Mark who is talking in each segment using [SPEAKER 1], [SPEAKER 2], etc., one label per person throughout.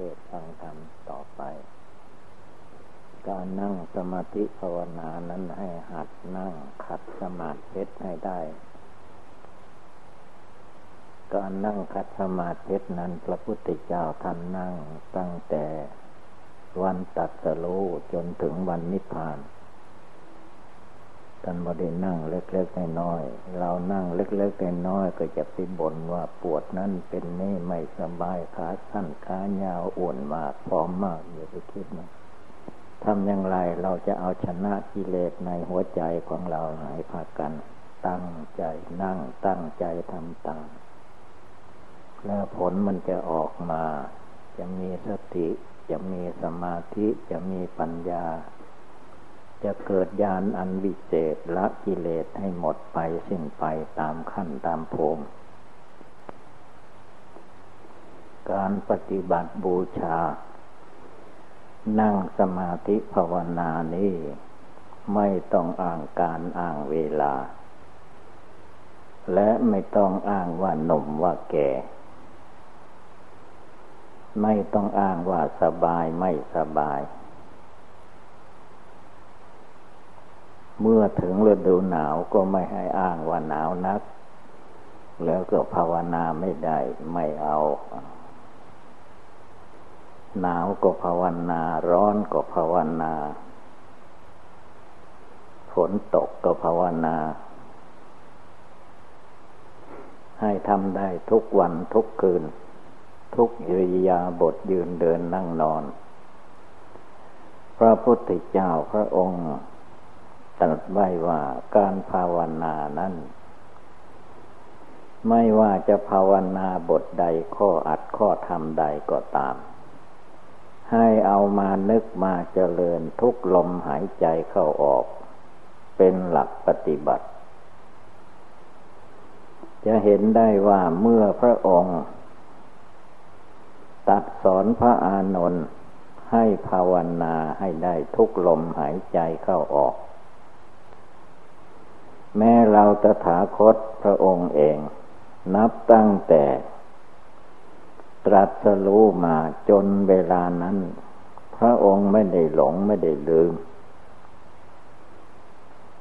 [SPEAKER 1] เทศฟังธรรมต่อไป การนั่งสมาธิภาวนานั้นให้หัดนั่งขัดสมาธิให้ได้ การนั่งขัดสมาธินั้นพระพุทธเจ้าท่านนั่งตั้งแต่วันตัดสโลจนถึงวันนิพพาน ท่านบได้นั่งเล็กๆน้อยๆเรานั่งเล็กๆน้อยๆก็จะไปบ่นว่าปวดนั่นเป็นนี่ไม่สบายขาสั้นขายาวอ้วนมากพร้อมมากอย่าไปคิดนะทำอย่างไรเราจะเอาชนะกิเลสในหัวใจของเราให้พากัน ตั้งใจนั่งตั้งใจทำตามแล้วผลมันจะออกมา จะมีสติ จะมีสมาธิจะมีปัญญา จะเกิดญาณอันวิเศษละกิเลสให้หมดไปสิ้นไปตามขั้นตามภูมิการปฏิบัติบูชา นั่งสมาธิภาวนานี้ ไม่ต้องอ้างการอ้างเวลา และไม่ต้องอ้างว่าหนุ่มว่าแก่ ไม่ต้องอ้างว่าสบายไม่สบาย เมื่อถึงฤดูหนาวก็ไม่ให้อ้างว่าหนาวนัก แล้วก็ภาวนาไม่ได้ไม่เอา หนาวก็ภาวนา ร้อนก็ภาวนาฝนตกก็ภาวนา ให้ทำได้ทุกวันทุกคืน ทุกยิริยาบทยืนเดินนั่งนอน พระพุทธเจ้าพระองค์ ตรัสไว้ว่าการภาวนานั้น ไม่ว่าจะภาวนาบทใดข้ออัดข้อทำใดก็ตาม ให้เอามานึกมาเจริญทุกลมหายใจเข้าออก เป็นหลักปฏิบัติ จะเห็นได้ว่าเมื่อพระองค์ ตัดสอนพระอานนท์ให้ภาวนาให้ได้ทุกลมหายใจเข้าออก แม้เราตถาคตพระองค์เอง นับตั้งแต่ ตรัสรู้มาจนเวลานั้น พระองค์ไม่ได้หลงไม่ได้ลืม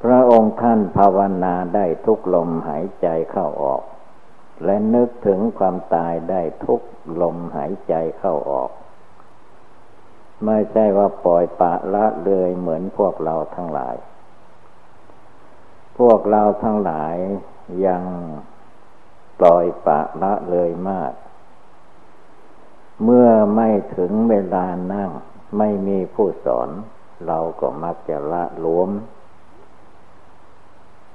[SPEAKER 1] พระองค์ท่านภาวนาได้ทุกลมหายใจเข้าออก และนึกถึงความตายได้ทุกลมหายใจเข้าออก ไม่ใช่ว่าปล่อยปะละเลยเหมือนพวกเราทั้งหลาย พวกเราทั้งหลายยังปล่อยปะละเลยมาก เมื่อไม่ถึงเวลานั่ง ไม่มีผู้สอน เราก็มักจะละหลวม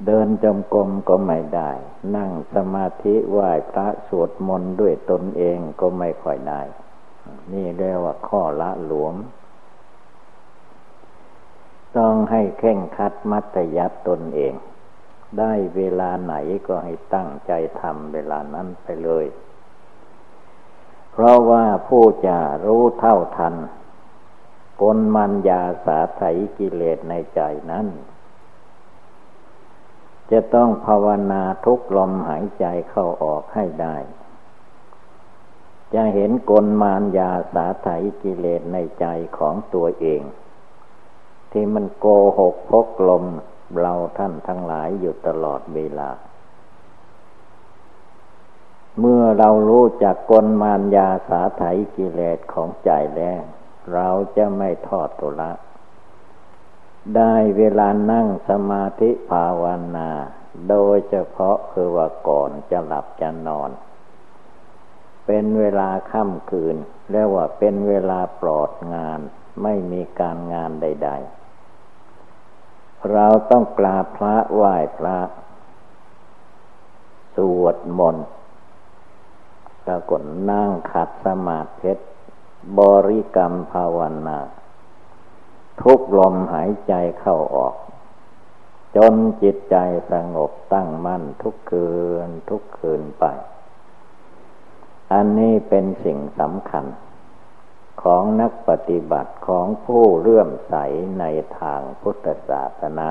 [SPEAKER 1] เดินจมกรมก็ไม่ได้ นั่งสมาธิไหว้พระสวดมนต์ด้วยตนเองก็ไม่ค่อยได้ นี่เรียกว่าข้อละหลวม ต้องให้เข่งคัดมัตยัดตนเอง ได้เวลาไหนก็ให้ตั้งใจทำเวลานั้นไปเลย เพราะว่าผู้จะรู้เท่าทันกลมันยาสาไถกิเลสในใจนั้น จะต้องภาวนาทุกลมหายใจเข้าออกให้ได้ จะเห็นกลมานยาสาไถกิเลสในใจของตัวเอง ที่มันโกหกพกลม เราท่านทั้งหลายอยู่ตลอดเวลา เมื่อเรารู้จักกลมารยาสาไถกิเลสของใจแล้ว เราจะไม่ทอดตุละ ได้เวลานั่งสมาธิภาวนา โดยเฉพาะคือว่าก่อนจะหลับจะนอน เป็นเวลาค่ำคืนเรียกว่าเป็นเวลาปลอดงาน ไม่มีการงานใด ๆ เราต้องกราบพระไหว้พระ สวดมนต์ตะกดนั่งขัดสมาธิบริกรรมภาวนา ทุกลมหายใจเข้าออก จนจิตใจสงบตั้งมั่นทุกคืนทุกคืนไป อันนี้เป็นสิ่งสำคัญ ของนักปฏิบัติของผู้เลื่อมใสในทางพุทธศาสนา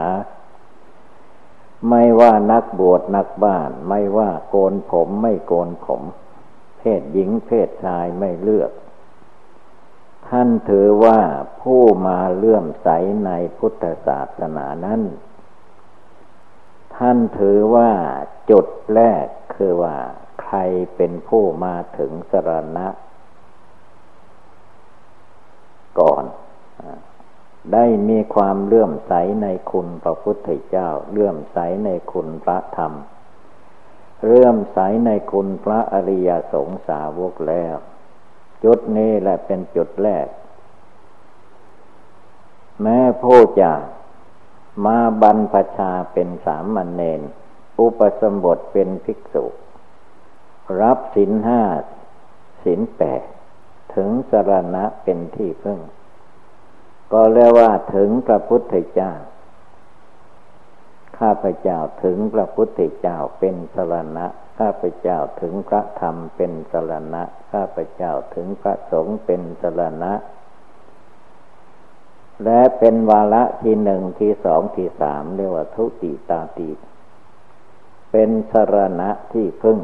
[SPEAKER 1] ไม่ว่านักบวชนักบ้าน ไม่ว่าโกนผมไม่โกนผม เพศหญิงเพศชายไม่เลือก ท่านถือว่าผู้มาเลื่อมใสในพุทธศาสนานั้น ท่านถือว่าจุดแรกคือว่าใครเป็นผู้มาถึงสรณะ ก่อน ได้มีความเลื่อมใสในคุณพระพุทธเจ้า เลื่อมใสในคุณพระธรรม เลื่อมใสในคุณพระอริยสงสาวกแล้ว จุดนี้แหละเป็นจุดแรก แม้ผู้จะมาบรรพชาเป็นสามมันเนนอุปสมบทเป็นภิกษุ รับสินห้าสินแปดถึงสรณะเป็นที่พึ่ง ก็เรียกว่าถึงพระพุทธเจ้า ข้าพเจ้าถึงพระพุทธเจ้าเป็นสรณะ ข้าพเจ้าถึงพระธรรมเป็นสรณะ ข้าพเจ้าถึงพระสงฆ์เป็นสรณะ และเป็นวาระที่หนึ่งที่สองที่สามเรียกว่าทุติตาติเป็นสรณะที่พึ่ง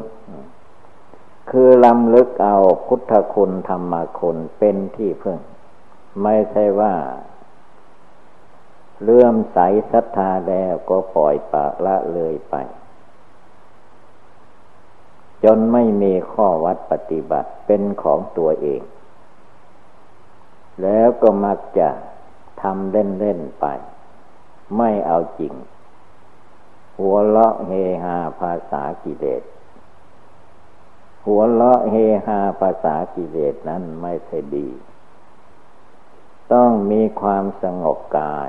[SPEAKER 1] คือลำลึกเอาพุทธคุณธรรมคุณเป็นที่พึ่ง ไม่ใช่ว่า เลื่อมใสศรัทธาแล้วก็ปล่อยปะละเลยไป จนไม่มีข้อวัดปฏิบัติเป็นของตัวเอง แล้วก็มักจะทำเล่น ๆ ไป ไม่เอาจริง หัวเลาะเฮฮาภาษากิเลสหัวเลาะเฮฮาภาษากิเลสนั้นไม่ใช่ดี ต้องมีความสงบกาย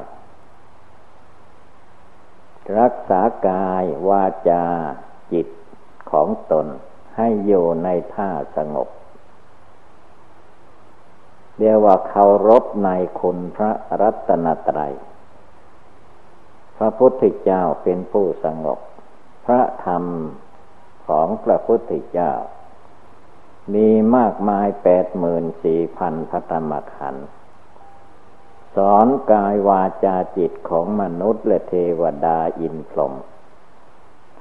[SPEAKER 1] รักษากายวาจาจิตของตนให้อยู่ในท่าสงบ เรียกว่าเคารพในคุณพระรัตนตรัย พระพุทธเจ้าเป็นผู้สงบ พระธรรมของพระพุทธเจ้า มีมากมายแปดหมื่นสี่พันพระธรรมขันธ์ สอนกายวาจาจิตของมนุษย์และเทวดาอินพรหม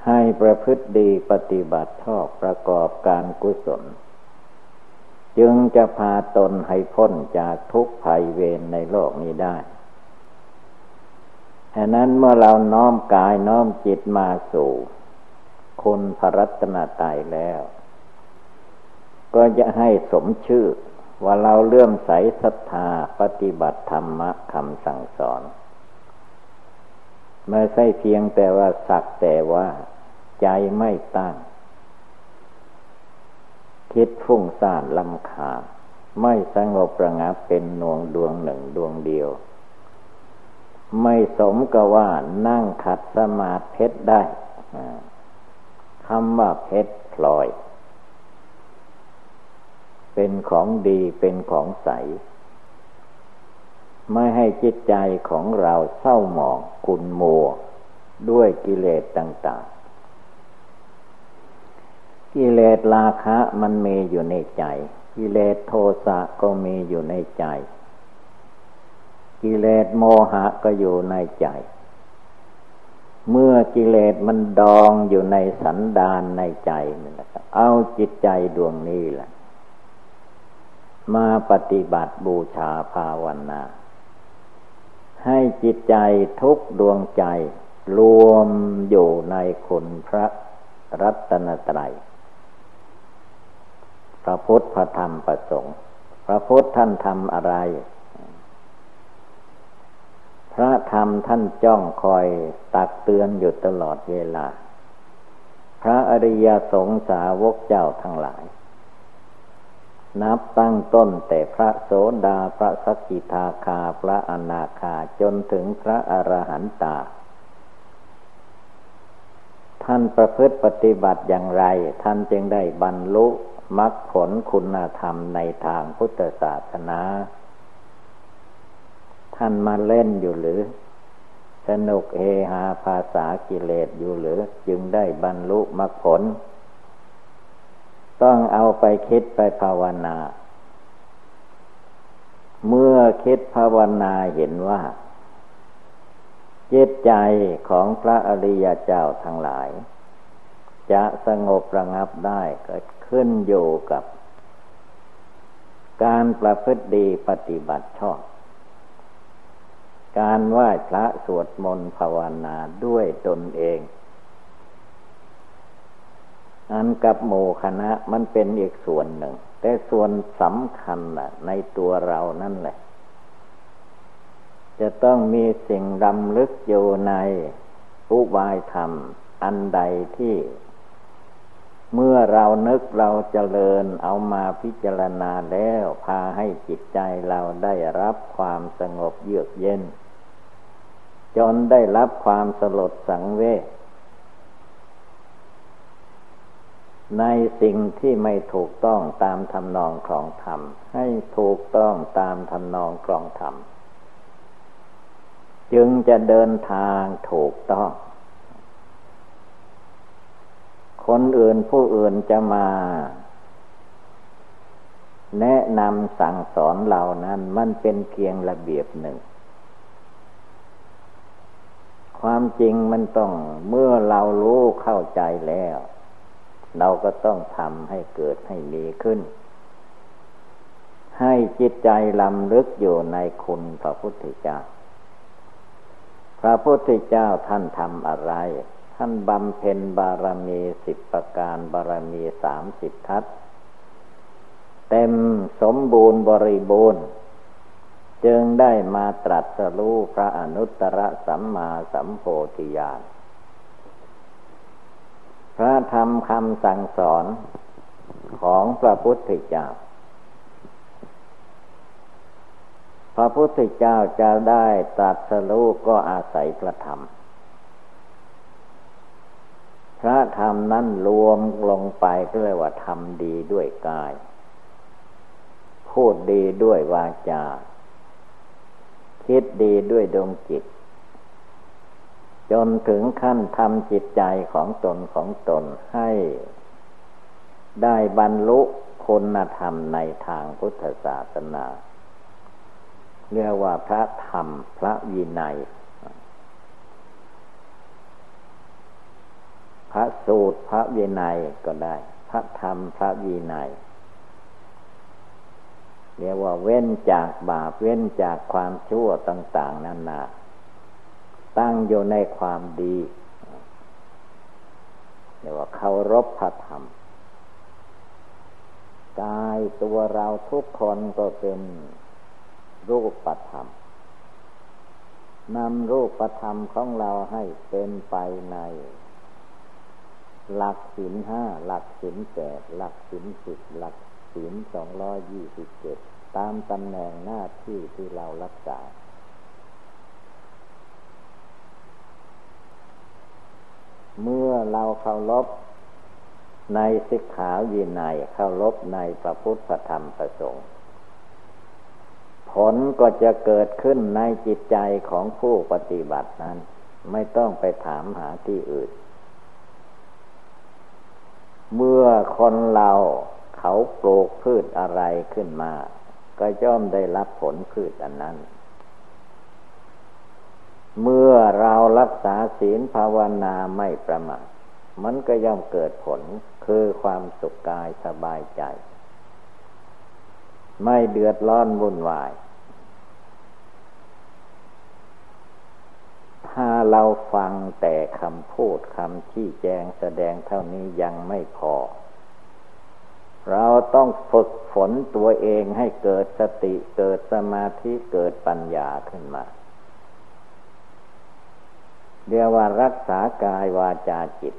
[SPEAKER 1] ให้ประพฤติดีปฏิบัติชอบประกอบการกุศล จึงจะพาตนให้พ้นจากทุกภัยเวรในโลกนี้ได้ฉะนั้นเมื่อเราน้อมกายน้อมจิตมาสู่คุณพระรัตนตรัยแล้ว ก็จะให้สมชื่อ ว่าเราเลื่อมใสศรัทธาปฏิบัติธรรมะคำสั่งสอนไม่ใช่เพียงแต่ว่าสักแต่ว่า ใจไม่ตั้ง คิดฟุ้งซ่านลำคาญไม่สงบระงับเป็นนวงดวงหนึ่งดวงเดียว ไม่สมกับว่านั่งขัดสมาธิได้คำว่าเพชรพลอย เป็นของดีเป็นของใส ไม่ให้จิตใจของเราเศร้าหมองขุนมัวด้วยกิเลสต่าง ๆ กิเลสราคะมันมีอยู่ในใจ กิเลสโทสะก็มีอยู่ในใจ กิเลสโมหะก็อยู่ในใจ เมื่อกิเลสมันดองอยู่ในสันดานในใจนี่แหละเอาจิตใจดวงนี้แหละ มาปฏิบัติบูชาภาวนา ให้จิตใจทุกดวงใจ รวมอยู่ในคุณพระรัตนตรัย พระพุทธพระธรรมประสงค์ พระพุทธท่านทำอะไร พระธรรมท่านจ้องคอยตักเตือนอยู่ตลอดเวลา พระอริยสงสาวกเจ้าทั้งหลาย นับตั้งต้นแต่พระโสดาพระสกิทาคาพระอนาคาจนถึงพระอรหันตา ท่านประพฤติปฏิบัติอย่างไร ท่านจึงได้บรรลุมรรคผลคุณธรรมในทางพุทธศาสนา ท่านมาเล่นอยู่หรือ สนุกเฮฮาภาษากิเลสอยู่หรือ จึงได้บรรลุมรรคผล ต้องเอาไปคิดไปภาวนา เมื่อคิดภาวนาเห็นว่าจิตใจของพระอริยเจ้าทั้งหลาย จะสงบระงับได้ก็ขึ้นอยู่กับ การประพฤติดีปฏิบัติชอบ การไหว้พระสวดมนต์ภาวนาด้วยตนเอง อันกับโมคณะมันเป็นอีกส่วนหนึ่ง แต่ส่วนสำคัญะในตัวเรานั่นแหละ จะต้องมีสิ่งดำลึกอยู่ในอุบายธรรม อันใดที่ เมื่อเรานึกเราเจริญเอามาพิจารณาแล้ว พาให้จิตใจเราได้รับความสงบเยือกเย็น จนได้รับความสลดสังเวช ในสิ่งที่ไม่ถูกต้องตามทำนองของธรรม ให้ถูกต้องตามทำนองของธรรม จึงจะเดินทางถูกต้อง คนอื่นผู้อื่นจะมา แนะนำสั่งสอนเหล่านั้นมันเป็นเพียงระเบียบหนึ่ง ความจริงมันต้องเมื่อเรารู้เข้าใจแล้ว เราก็ต้องทำให้เกิดให้มีขึ้น ให้จิตใจลำลึกอยู่ในคุณพระพุทธเจ้า พระพุทธเจ้าท่านทำอะไร ท่านบำเพ็ญบารมีสิบประการบารมีสามสิบทัศเต็มสมบูรณ์บริบูรณ์ จึงได้มาตรัสรู้พระอนุตตรสัมมาสัมโพธิญาณ พระธรรมคำสั่งสอนของพระพุทธเจ้า พระพุทธเจ้าจะได้ตรัสรู้ก็อาศัยพระธรรม พระธรรมนั้นรวมลงไปก็เรียกว่าทำดีด้วยกาย พูดดีด้วยวาจา คิดดีด้วยดวงจิต จนถึงขั้นทำจิตใจของตนของตนให้ ได้บรรลุคุณธรรมในทางพุทธศาสนาเรียกว่าพระธรรมพระวินัย พระสูตรพระวินัยก็ได้ พระธรรมพระวินัยเรียกว่าเว้นจากบาปเว้นจากความชั่วต่าง ๆนานา ตั้งอยู่ในความดีเรียกว่าเคารพพระธรรมกายตัวเราทุกคนก็เป็นรูปปธรรมนำรูปธรรมของเราให้เป็นไปใน หลักศีลห้าหลักศีลแปดหลักศีลสิบหลักศีลสองร้อยยี่สิบเจ็ดตามตำแหน่งหน้าที่ที่เรารักษา เมื่อเราเคารพในสิกขาวินัยเคารพในพระพุทธธรรมประสงค์ ผลก็จะเกิดขึ้นในจิตใจของผู้ปฏิบัตินั้น ไม่ต้องไปถามหาที่อื่น เมื่อคนเราเขาปลูกพืชอะไรขึ้นมา ก็ย่อมได้รับผลพืชอันนั้น เมื่อเรารักษาศีลภาวนาไม่ประมาทมันก็ย่อมเกิดผลคือความสุขกายสบายใจ ไม่เดือดร้อนวุ่นวาย ถ้าเราฟังแต่คำพูดคำชี้แจงแสดงเท่านี้ยังไม่พอ เราต้องฝึกฝนตัวเองให้เกิดสติเกิดสมาธิเกิดปัญญาขึ้นมา เรียกว่ารักษากายวาจาจิต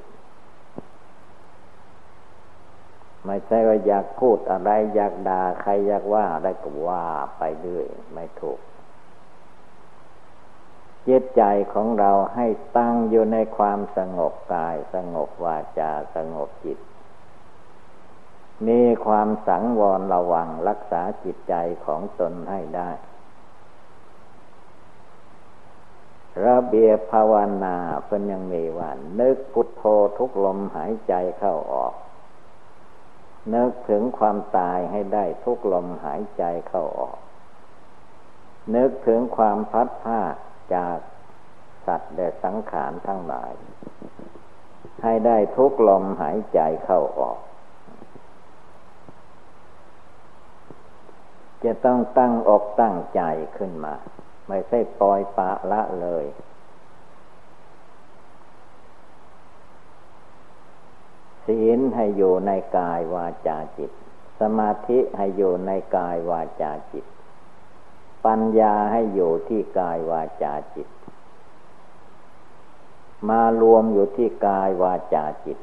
[SPEAKER 1] ไม่ใช่ว่าอยากพูดอะไรอยากด่าใครอยากว่าอะไรก็ว่าไปเรื่อยไม่ถูกจิตใจของเราให้ตั้งอยู่ในความสงบกาย สงบวาจาสงบจิต มีความสังวรระวังรักษาจิตใจของตนให้ได้ ระเบียบภาวนาเพิ่นยังมีว่านึกพุทโธทุกลมหายใจเข้าออก นึกถึงความตายให้ได้ทุกลมหายใจเข้าออก นึกถึงความพัดผ้าจากสัตว์และสังขารทั้งหลาย ให้ได้ทุกลมหายใจเข้าออก จะต้องตั้งอกตั้งใจขึ้นมา ไม่ใช่ปล่อยปะละเลย ศีลให้อยู่ในกายวาจาจิต สมาธิให้อยู่ในกายวาจาจิต ปัญญาให้อยู่ที่กายวาจาจิต มารวมอยู่ที่กายวาจาจิต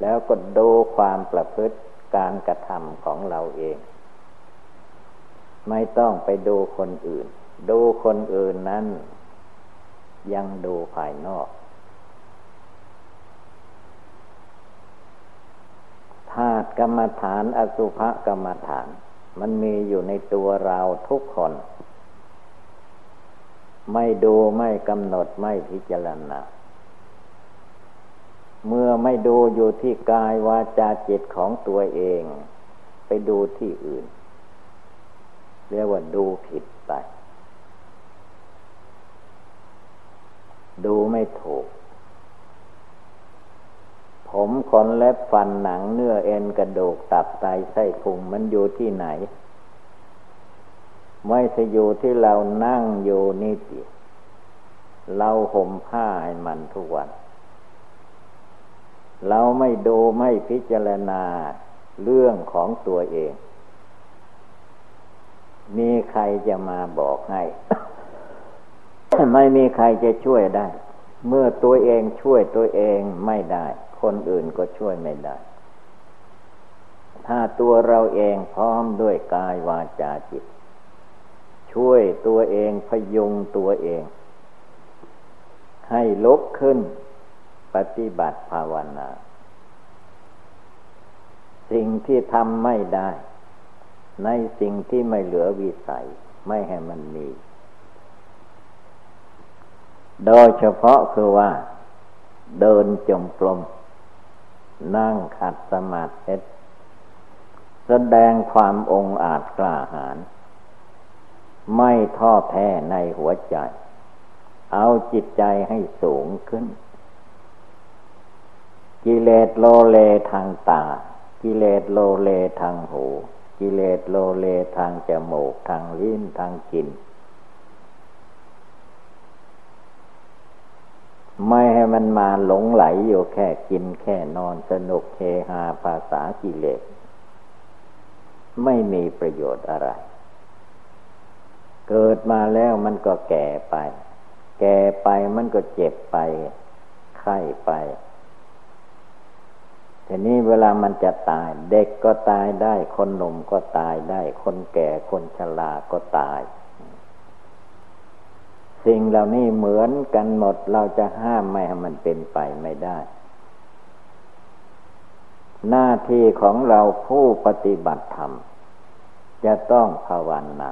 [SPEAKER 1] แล้วก็ดูความประพฤติการกระทำของเราเอง ไม่ต้องไปดูคนอื่น ดูคนอื่นนั้น ยังดูภายนอก ธาตุกรรมฐานอสุภกรรมฐาน มันมีอยู่ในตัวเราทุกคน ไม่ดูไม่กำหนดไม่พิจารณาเมื่อไม่ดูอยู่ที่กายวาจาจิตของตัวเอง ไปดูที่อื่น เรียกว่าดูผิดไป ดูไม่ถูก ผมขนเล็บฟันหนังเนื้อเอ็นกระดูกตับไตไส้พุงมันอยู่ที่ไหน ไม่ใช่อยู่ที่เรานั่งอยู่นี่สิเราห่มผ้าให้มันทุกวัน เราไม่ดูไม่พิจารณาเรื่องของตัวเอง มีใครจะมาบอกให้ ไม่มีใครจะช่วยได้ เมื่อตัวเองช่วยตัวเองไม่ได้ คนอื่นก็ช่วยไม่ได้ ถ้าตัวเราเองพร้อมด้วยกายวาจาจิต ช่วยตัวเองพยุงตัวเอง ให้ลุกขึ้น ปฏิบัติภาวนา สิ่งที่ทำไม่ได้ ในสิ่งที่ไม่เหลือวิสัย ไม่ให้มันมี โดยเฉพาะคือว่า เดินจมกลม นั่งขัดสมาธิแสดงความองอาจกล้าหาญไม่ท้อแท้ในหัวใจ เอาจิตใจให้สูงขึ้น กิเลสโลเลทางตา กิเลสโลเลทางหู กิเลสโลเลทางจมูกทางลิ้นทางกลิ่น ไม่ให้มันมาหลงใหลอยู่แค่กินแค่นอนสนุกเฮฮาภาษากิเลส ไม่มีประโยชน์อะไร เกิดมาแล้วมันก็แก่ไป แก่ไปมันก็เจ็บไป ไข้ไปทีนี้เวลามันจะตาย เด็กก็ตายได้ คนหนุ่มก็ตายได้ คนแก่คนชราก็ตาย สิ่งเหล่านี้เหมือนกันหมดเราจะห้ามไม่ให้มันเป็นไปไม่ได้ หน้าที่ของเราผู้ปฏิบัติธรรม จะต้องภาวนา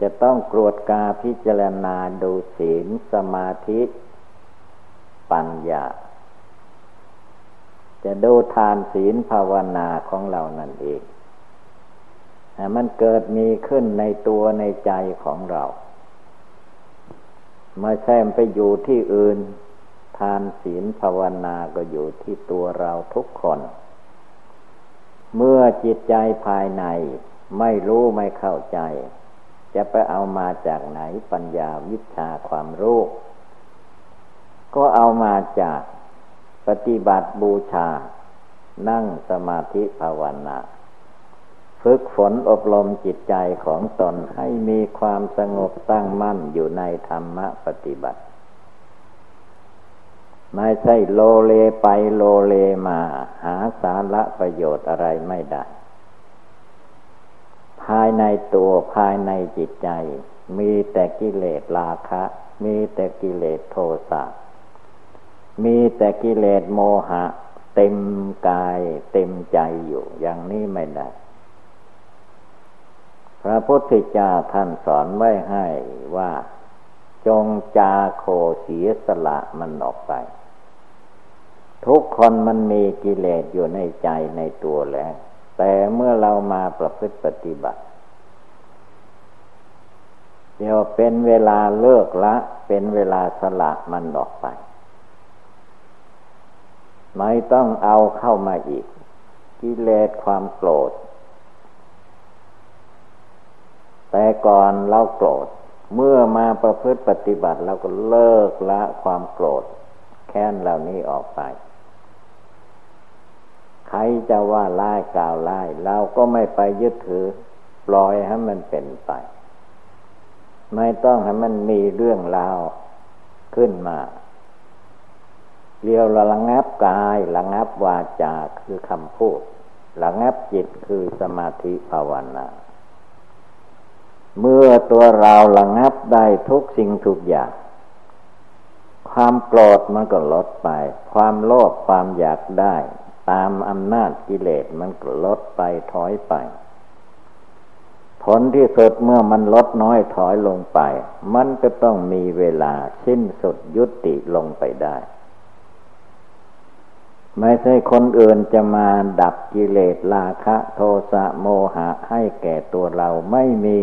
[SPEAKER 1] จะต้องกรวดกาพิจารณาดูศีลสมาธิ ปัญญา จะดูทานศีลภาวนาของเรานั่นเองมันเกิดมีขึ้นในตัวในใจของเรา ไม่ใช่ไปอยู่ที่อื่น ทานศีลภาวนาก็อยู่ที่ตัวเราทุกคน เมื่อจิตใจภายในไม่รู้ไม่เข้าใจ จะไปเอามาจากไหนปัญญาวิชาความรู้ ก็เอามาจากปฏิบัติบูชา นั่งสมาธิภาวนา ฝึกฝนอบรมจิตใจของตนให้มีความสงบตั้งมั่นอยู่ในธรรมปฏิบัติ ไม่ใช่โลเลไปโลเลมา หาสาระประโยชน์อะไรไม่ได้ ภายในตัวภายในจิตใจ มีแต่กิเลสราคะ มีแต่กิเลสโทสะมีแต่กิเลสโมหะ เต็มกายเต็มใจอยู่ อย่างนี้ไม่ได้ พระพุทธเจ้าท่านสอนไว้ให้ว่า จงจาโคเสียสละมันออกไป ทุกคนมันมีกิเลสอยู่ในใจในตัวแล้ว แต่เมื่อเรามาประพฤติปฏิบัติ เดี๋ยวเป็นเวลาเลิกละ เป็นเวลาสละมันออกไป ไม่ต้องเอาเข้ามาอีก กิเลสความโกรธ แต่ก่อนเราโกรธ เมื่อมาประพฤติปฏิบัติเราก็เลิกละความโกรธ แค้นเหล่านี้ออกไป ใครจะว่าไล่กล่าวไล่เราก็ไม่ไปยึดถือ ปล่อยให้มันเป็นไป ไม่ต้องให้มันมีเรื่องราวขึ้นมาเรียวระงับกายระงับวาจาคือคำพูดระงับจิตคือสมาธิภาวนา เมื่อตัวเราระงับได้ทุกสิ่งทุกอย่าง ความโกรธมันก็ลดไป ความโลภความอยากได้ ตามอำนาจกิเลสมันก็ลดไปถอยไป ผลที่สุดเมื่อมันลดน้อยถอยลงไป มันก็ต้องมีเวลาสิ้นสุดยุติลงไปได้ ไม่ใช่คนอื่นจะมาดับกิเลสราคะ โทสะโมหะให้แก่ตัวเราไม่มี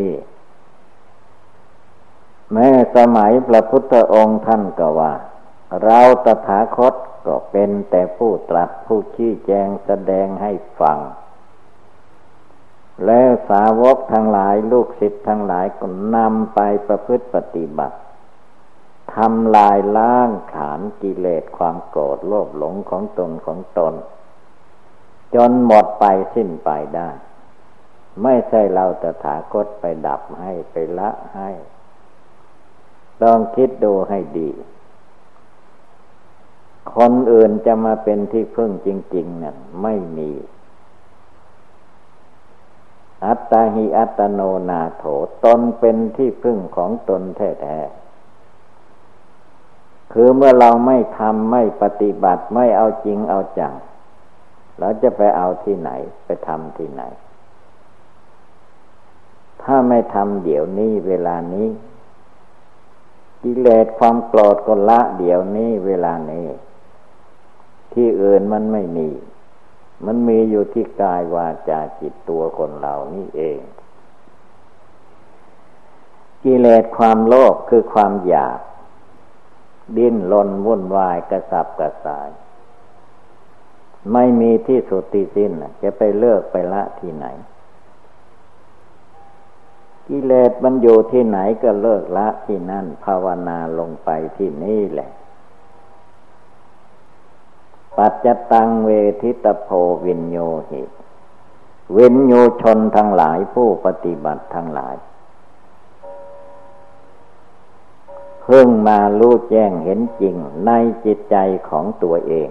[SPEAKER 1] แม้สมัยพระพุทธองค์ท่านก็ว่า เราตถาคตก็เป็นแต่ผู้ตรัสผู้ชี้แจงแสดงให้ฟัง แล้วสาวกทั้งหลายลูกศิษย์ทั้งหลายก็นำไปประพฤติปฏิบัติทำลายล้างขานกิเลสความโกรธโลภหลงของตนของตน จนหมดไปสิ้นไปได้ ไม่ใช่เราตถาคตไปดับให้ไปละให้ ต้องคิดดูให้ดี คนอื่นจะมาเป็นที่พึ่งจริง ๆนั่นไม่มี อัตตาหิอัตโนนาโถตนเป็นที่พึ่งของตนแท้ๆคือเมื่อเราไม่ทำไม่ปฏิบัติไม่เอาจริงเอาจังเราจะไปเอาที่ไหนไปทำที่ไหน ถ้าไม่ทำเดี๋ยวนี้เวลานี้ กิเลสความโกรธก็ละเดี๋ยวนี้เวลานี้ ที่อื่นมันไม่มี มันมีอยู่ที่กายวาจาจิตตัวคนเรานี่เอง กิเลสความโลภคือความอยาก ดิ้นรนวุ่นวายกระสับกระส่าย ไม่มีที่สุดที่สิ้นจะไปเลิกไปละที่ไหน กิเลสมันอยู่ที่ไหนก็เลิกละที่นั่น ภาวนาลงไปที่นี่แหละ ปัจจตังเวทิตโพวินโยหิเวินโยชนทั้งหลายผู้ปฏิบัติทั้งหลาย เพิ่งมารู้แจ้งเห็นจริงในจิตใจของตัวเอง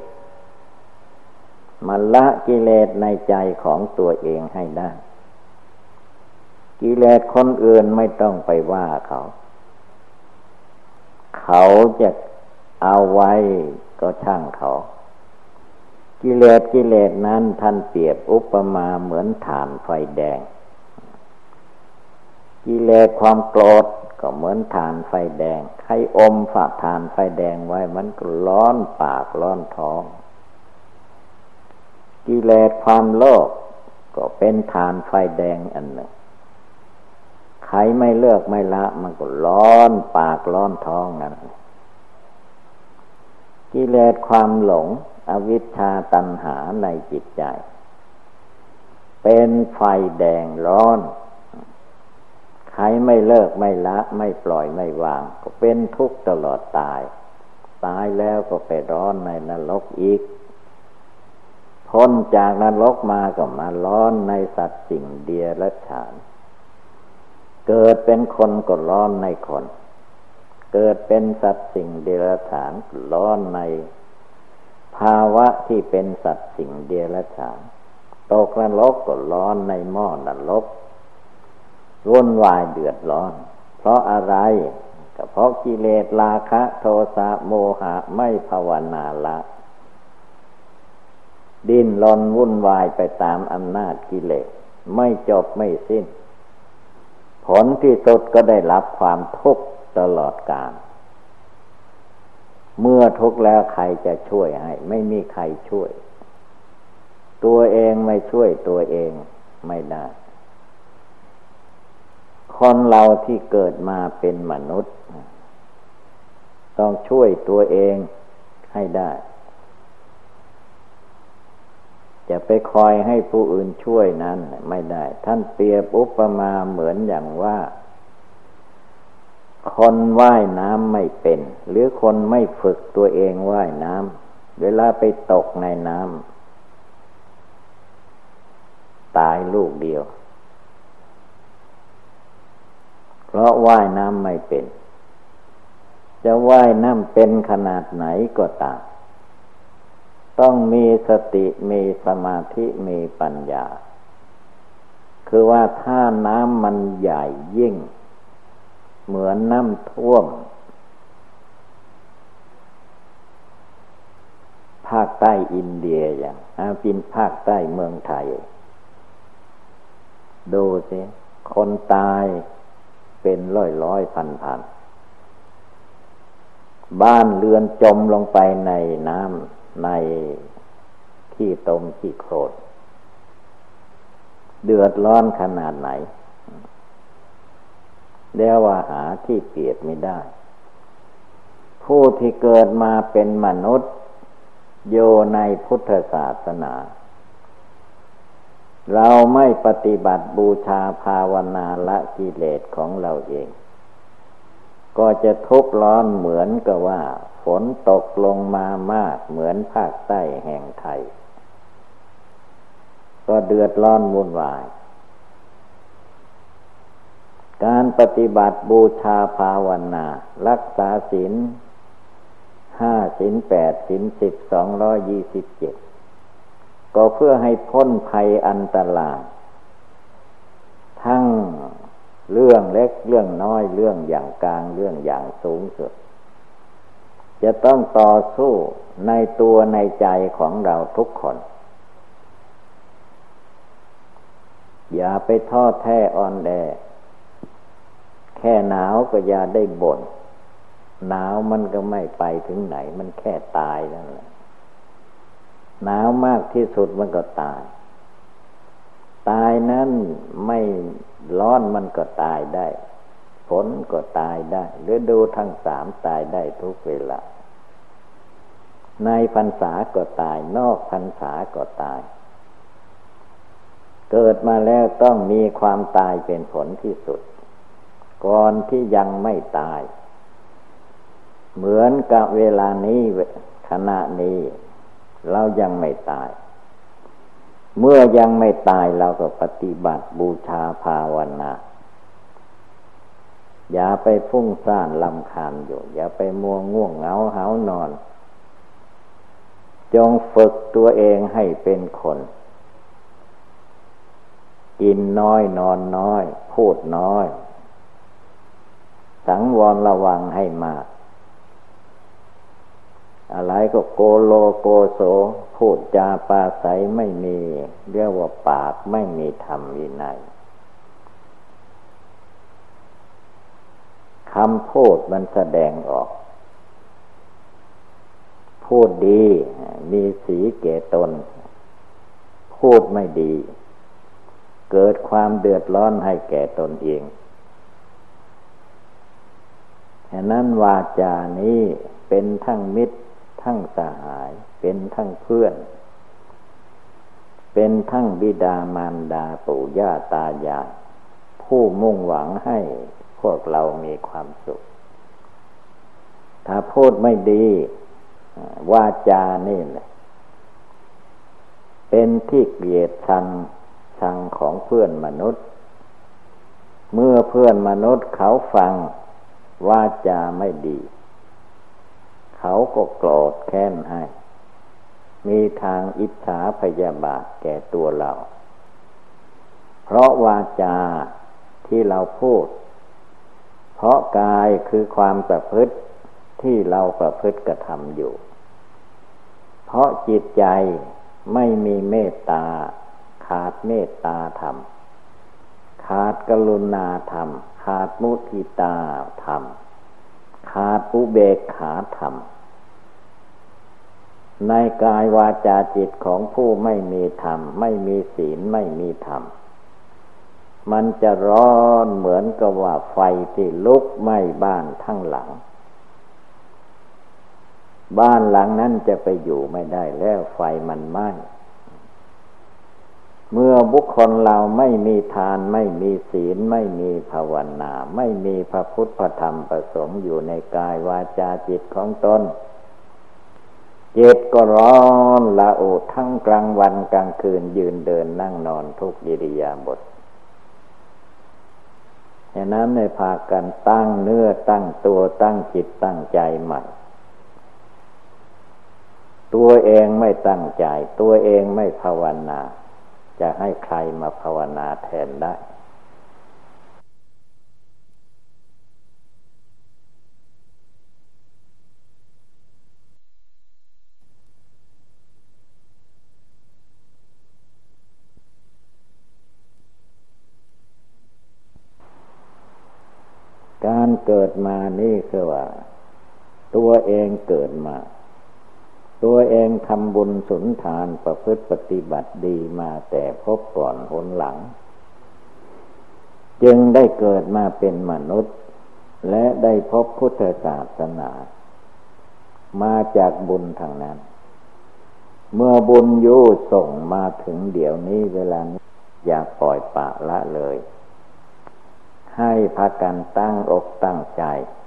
[SPEAKER 1] มาละกิเลสในใจของตัวเองให้ได้ กิเลสคนอื่นไม่ต้องไปว่าเขา เขาจะเอาไว้ก็ช่างเขา กิเลสกิเลสนั้นท่านเปรียบอุปมาเหมือนฐานไฟแดง กิเลสความโกรธก็เหมือนฐานไฟแดง ใครอมฝาฐานไฟแดงไว้มันก็ร้อนปากร้อนท้อง กิเลสความโลภก็เป็นฐานไฟแดงอันหนึ่ง ใครไม่เลือกไม่ละ มันก็ร้อนปากร้อนท้องนั่นกิเลสความหลง อวิชชาตัณหาในจิตใจ เป็นไฟแดงร้อน ใครไม่เลิกไม่ละ ไม่ปล่อยไม่วาง ก็เป็นทุกข์ตลอดตาย ตายแล้วก็ไปร้อนในนรกอีกพ้นจากนรกมาก็มาร้อนในสัตว์สิ่งเดียรฉาน เกิดเป็นคนก็ร้อนในคน เกิดเป็นสัตว์สิ่งเดรัจฉานร้อนใน ภาวะที่เป็นสัตว์สิ่งเดรัจฉานตกนรกก็ร้อนในหม้อนรกวุ่นวายเดือดร้อน เพราะอะไรก็เพราะกิเลสราคะ โทสะโมหะไม่ภาวนาละ ดิ้นรนวุ่นวายไปตามอำนาจกิเลส ไม่จบไม่สิ้น ผลที่สุดก็ได้รับความทุกข์ตลอดกาลเมื่อทุกข์แล้วใครจะช่วยให้ ไม่มีใครช่วย ตัวเองไม่ช่วยตัวเองไม่ได้ คนเราที่เกิดมาเป็นมนุษย์ ต้องช่วยตัวเองให้ได้ จะไปคอยให้ผู้อื่นช่วยนั้นไม่ได้ ท่านเปรียบอุปมาเหมือนอย่างว่า คนว่ายน้ำไม่เป็น หรือคนไม่ฝึกตัวเองว่ายน้ำเวลาไปตกในน้ำตายลูกเดียว เพราะว่ายน้ำไม่เป็น จะว่ายน้ำเป็นขนาดไหนก็ตาม ต้องมีสติมีสมาธิมีปัญญา คือว่าถ้าน้ำมันใหญ่ยิ่ง เหมือนน้ำท่วม ภาคใต้อินเดียอย่างอาปินภาคใต้เมืองไทย ดูสิคนตายเป็นร้อยร้อยพันพัน บ้านเรือนจมลงไปในน้ำ ในที่ตมที่โครดเดือดร้อนขนาดไหนเรียกว่าหาที่เปรียบไม่ได้ ผู้ที่เกิดมาเป็นมนุษย์ โยในพุทธศาสนา เราไม่ปฏิบัติบูชาภาวนาละกิเลสของเราเอง ก็จะทุกข์ร้อนเหมือนกับว่า นตกลงมามากเหมือนภาคใต้แห่งไทย ก็เดือดร้อนวุ่นวาย การปฏิบัติบูชาภาวนา รักษาศีลห้าศีลแปดศีลสิบสองร้อยยี่สิบเจ็ดก็เพื่อให้พ้นภัยอันตรายทั้งเรื่องเล็กเรื่องน้อยเรื่องอย่างกลางเรื่องอย่างสูงสุด จะต้องต่อสู้ในตัวในใจของเราทุกคน อย่าไปทอดแท้อ่อนแอแค่หนาวก็อย่าได้บน่นหนาวมันก็ไม่ไปถึงไหน มันแค่ตายนั่นแหละหนาวมากที่สุดมันก็ตาย ตายนั้นไม่ร้อนมันก็ตายได้ ฝนก็ตายได้ฤดูทั้งสามตายได้ทุกเวลา ในพรรษาก็ตาย นอกพรรษาก็ตาย เกิดมาแล้วต้องมีความตายเป็นผลที่สุด ก่อนที่ยังไม่ตาย เหมือนกับเวลานี้ขณะนี้ เรายังไม่ตาย เมื่อยังไม่ตายเราก็ปฏิบัติบูชาภาวนา อย่าไปฟุ้งซ่านลำคาญอยู่ อย่าไปมัวง่วงเหงาเหานอน จงฝึกตัวเองให้เป็นคน กินน้อยนอนน้อย พูดน้อย สังวรระวังให้มาก อะไรก็โกโลโกโส พูดจาปาใสไม่มี เรียกว่าปากไม่มีธรรมวินัย คำพูดมันแสดงออก พูดดี มีสีเกตน พูดไม่ดี เกิดความเดือดร้อนให้แก่ตนเองฉะนั้นวาจานี้เป็นทั้งมิตร ทั้งสหาย เป็นทั้งเพื่อน เป็นทั้งบิดามารดาปู่ย่าตายายผู้มุ่งหวังให้ พวกเรามีความสุข ถ้าพูดไม่ดีวาจานี่แหละเป็นที่เกลียดชังชังของเพื่อนมนุษย์ เมื่อเพื่อนมนุษย์เขาฟังวาจาไม่ดี เขาก็โกรธแค้นให้ มีทางอิจฉาพยาบาทแก่ตัวเรา เพราะวาจาที่เราพูด เพราะกายคือความประพฤติที่เราประพฤติกระทำอยู่ เพราะจิตใจไม่มีเมตตา ขาดเมตตาธรรม ขาดกรุณาธรรม ขาดมุทิตาธรรม ขาดอุเบกขาธรรม ในกายวาจาจิตของผู้ไม่มีธรรม ไม่มีศีลไม่มีธรรม มันจะร้อนเหมือนกับว่าไฟที่ลุกไหม้บ้านทั้งหลัง บ้านหลังนั้นจะไปอยู่ไม่ได้แล้วไฟมันไหม้เมื่อบุคคลเราไม่มีทานไม่มีศีล ไม่มีภาวนา ไม่มีพระพุทธธรรมประสงค์อยู่ในกายวาจาจิตของตนเจิตก็ร้อนละโอทั้งกลางวันกลางคืนยืนเดินนั่งนอนทุกยิริยาบท ฉะนั้นในพากันตั้งเนื้อตั้งตัวตั้งจิตตั้งใจใหม่ ตัวเองไม่ตั้งใจ ตัวเองไม่ภาวนา จะให้ใครมาภาวนาแทนได้ การเกิดมานี่คือว่า ตัวเองเกิดมา ตัวเองทำบุญสุนทานประพฤติปฏิบัติดีมาแต่พบก่อนหนหลัง จึงได้เกิดมาเป็นมนุษย์ และได้พบพุทธศาสนา มาจากบุญทางนั้น เมื่อบุญยูส่งมาถึงเดี๋ยวนี้เวลานี้อย่าปล่อยปะละเลย ให้พากันตั้งอกตั้งใจ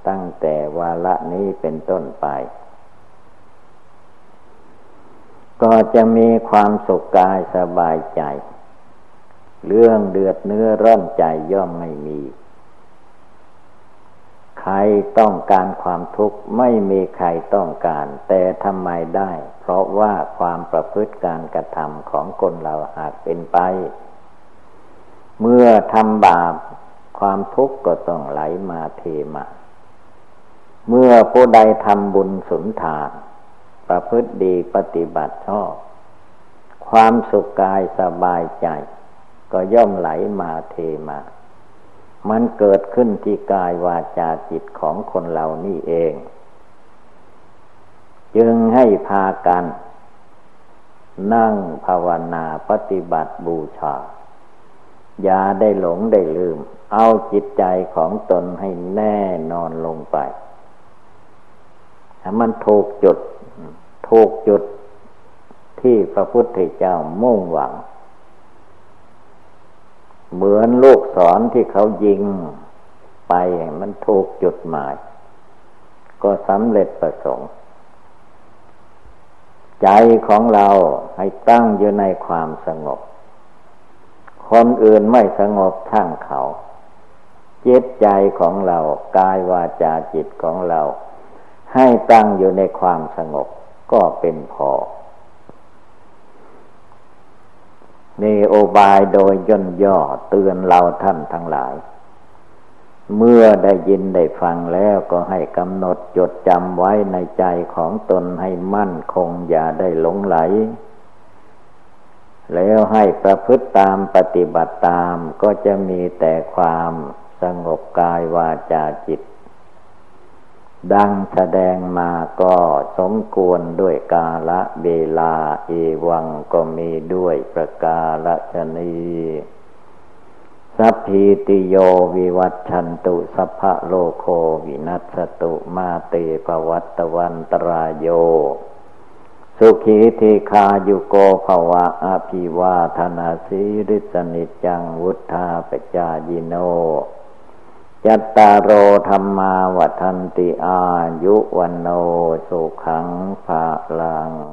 [SPEAKER 1] ตั้งแต่วาระนี้เป็นต้นไป ก็จะมีความสุขกายสบายใจ เรื่องเดือดเนื้อร้อนใจย่อมไม่มี ใครต้องการความทุกข์ไม่มีใครต้องการ แต่ทำไมได้ เพราะว่าความประพฤติการกระทำของคนเราหากเป็นไป เมื่อทำบาป ความทุกข์ก็ต้องไหลมาเทมา เมื่อผู้ใดทำบุญสุนทาน ประพฤติดีปฏิบัติชอบ ความสุขกายสบายใจ ก็ย่อมไหลมาเทมา มันเกิดขึ้นที่กายวาจาจิตของคนเรานี่เอง จึงให้พากัน นั่งภาวนาปฏิบัติบูชา อย่าได้หลงได้ลืม เอาจิตใจของตนให้แน่นอนลงไปถ้ามันถูกจุด ถูกจุดที่พระพุทธเจ้ามุ่งหวัง เหมือนลูกศรที่เขายิงไปมันถูกจุดหมาย ก็สำเร็จประสงค์ ใจของเราให้ตั้งอยู่ในความสงบ คนอื่นไม่สงบทั้งเขา เจตใจของเรา กายวาจาจิตของเรา ให้ตั้งอยู่ในความสงบก็เป็นพอนี่โอบายโดยย่นย่อเตือนเราท่านทั้งหลาย เมื่อได้ยินได้ฟังแล้วก็ให้กำหนดจดจำไว้ในใจของตนให้มั่นคงอย่าได้หลงไหล แล้วให้ประพฤติตามปฏิบัติตามก็จะมีแต่ความสงบกายวาจาจิต ดังแสดงมาก็สมควรด้วยกาละเวลาเอวังก็มีด้วยประกาละชนีสัพพิติโยวิวัตชันตุสัพพะโลโควินัสตุมาเตภวัตวันตรายโย สุขีธีคายุโกภวะอภิวาธนาสิริสนิจังวุธาปจายิโน จัตตารโอธรรมาวัฒนติอายุวันโนสุขังภาลัง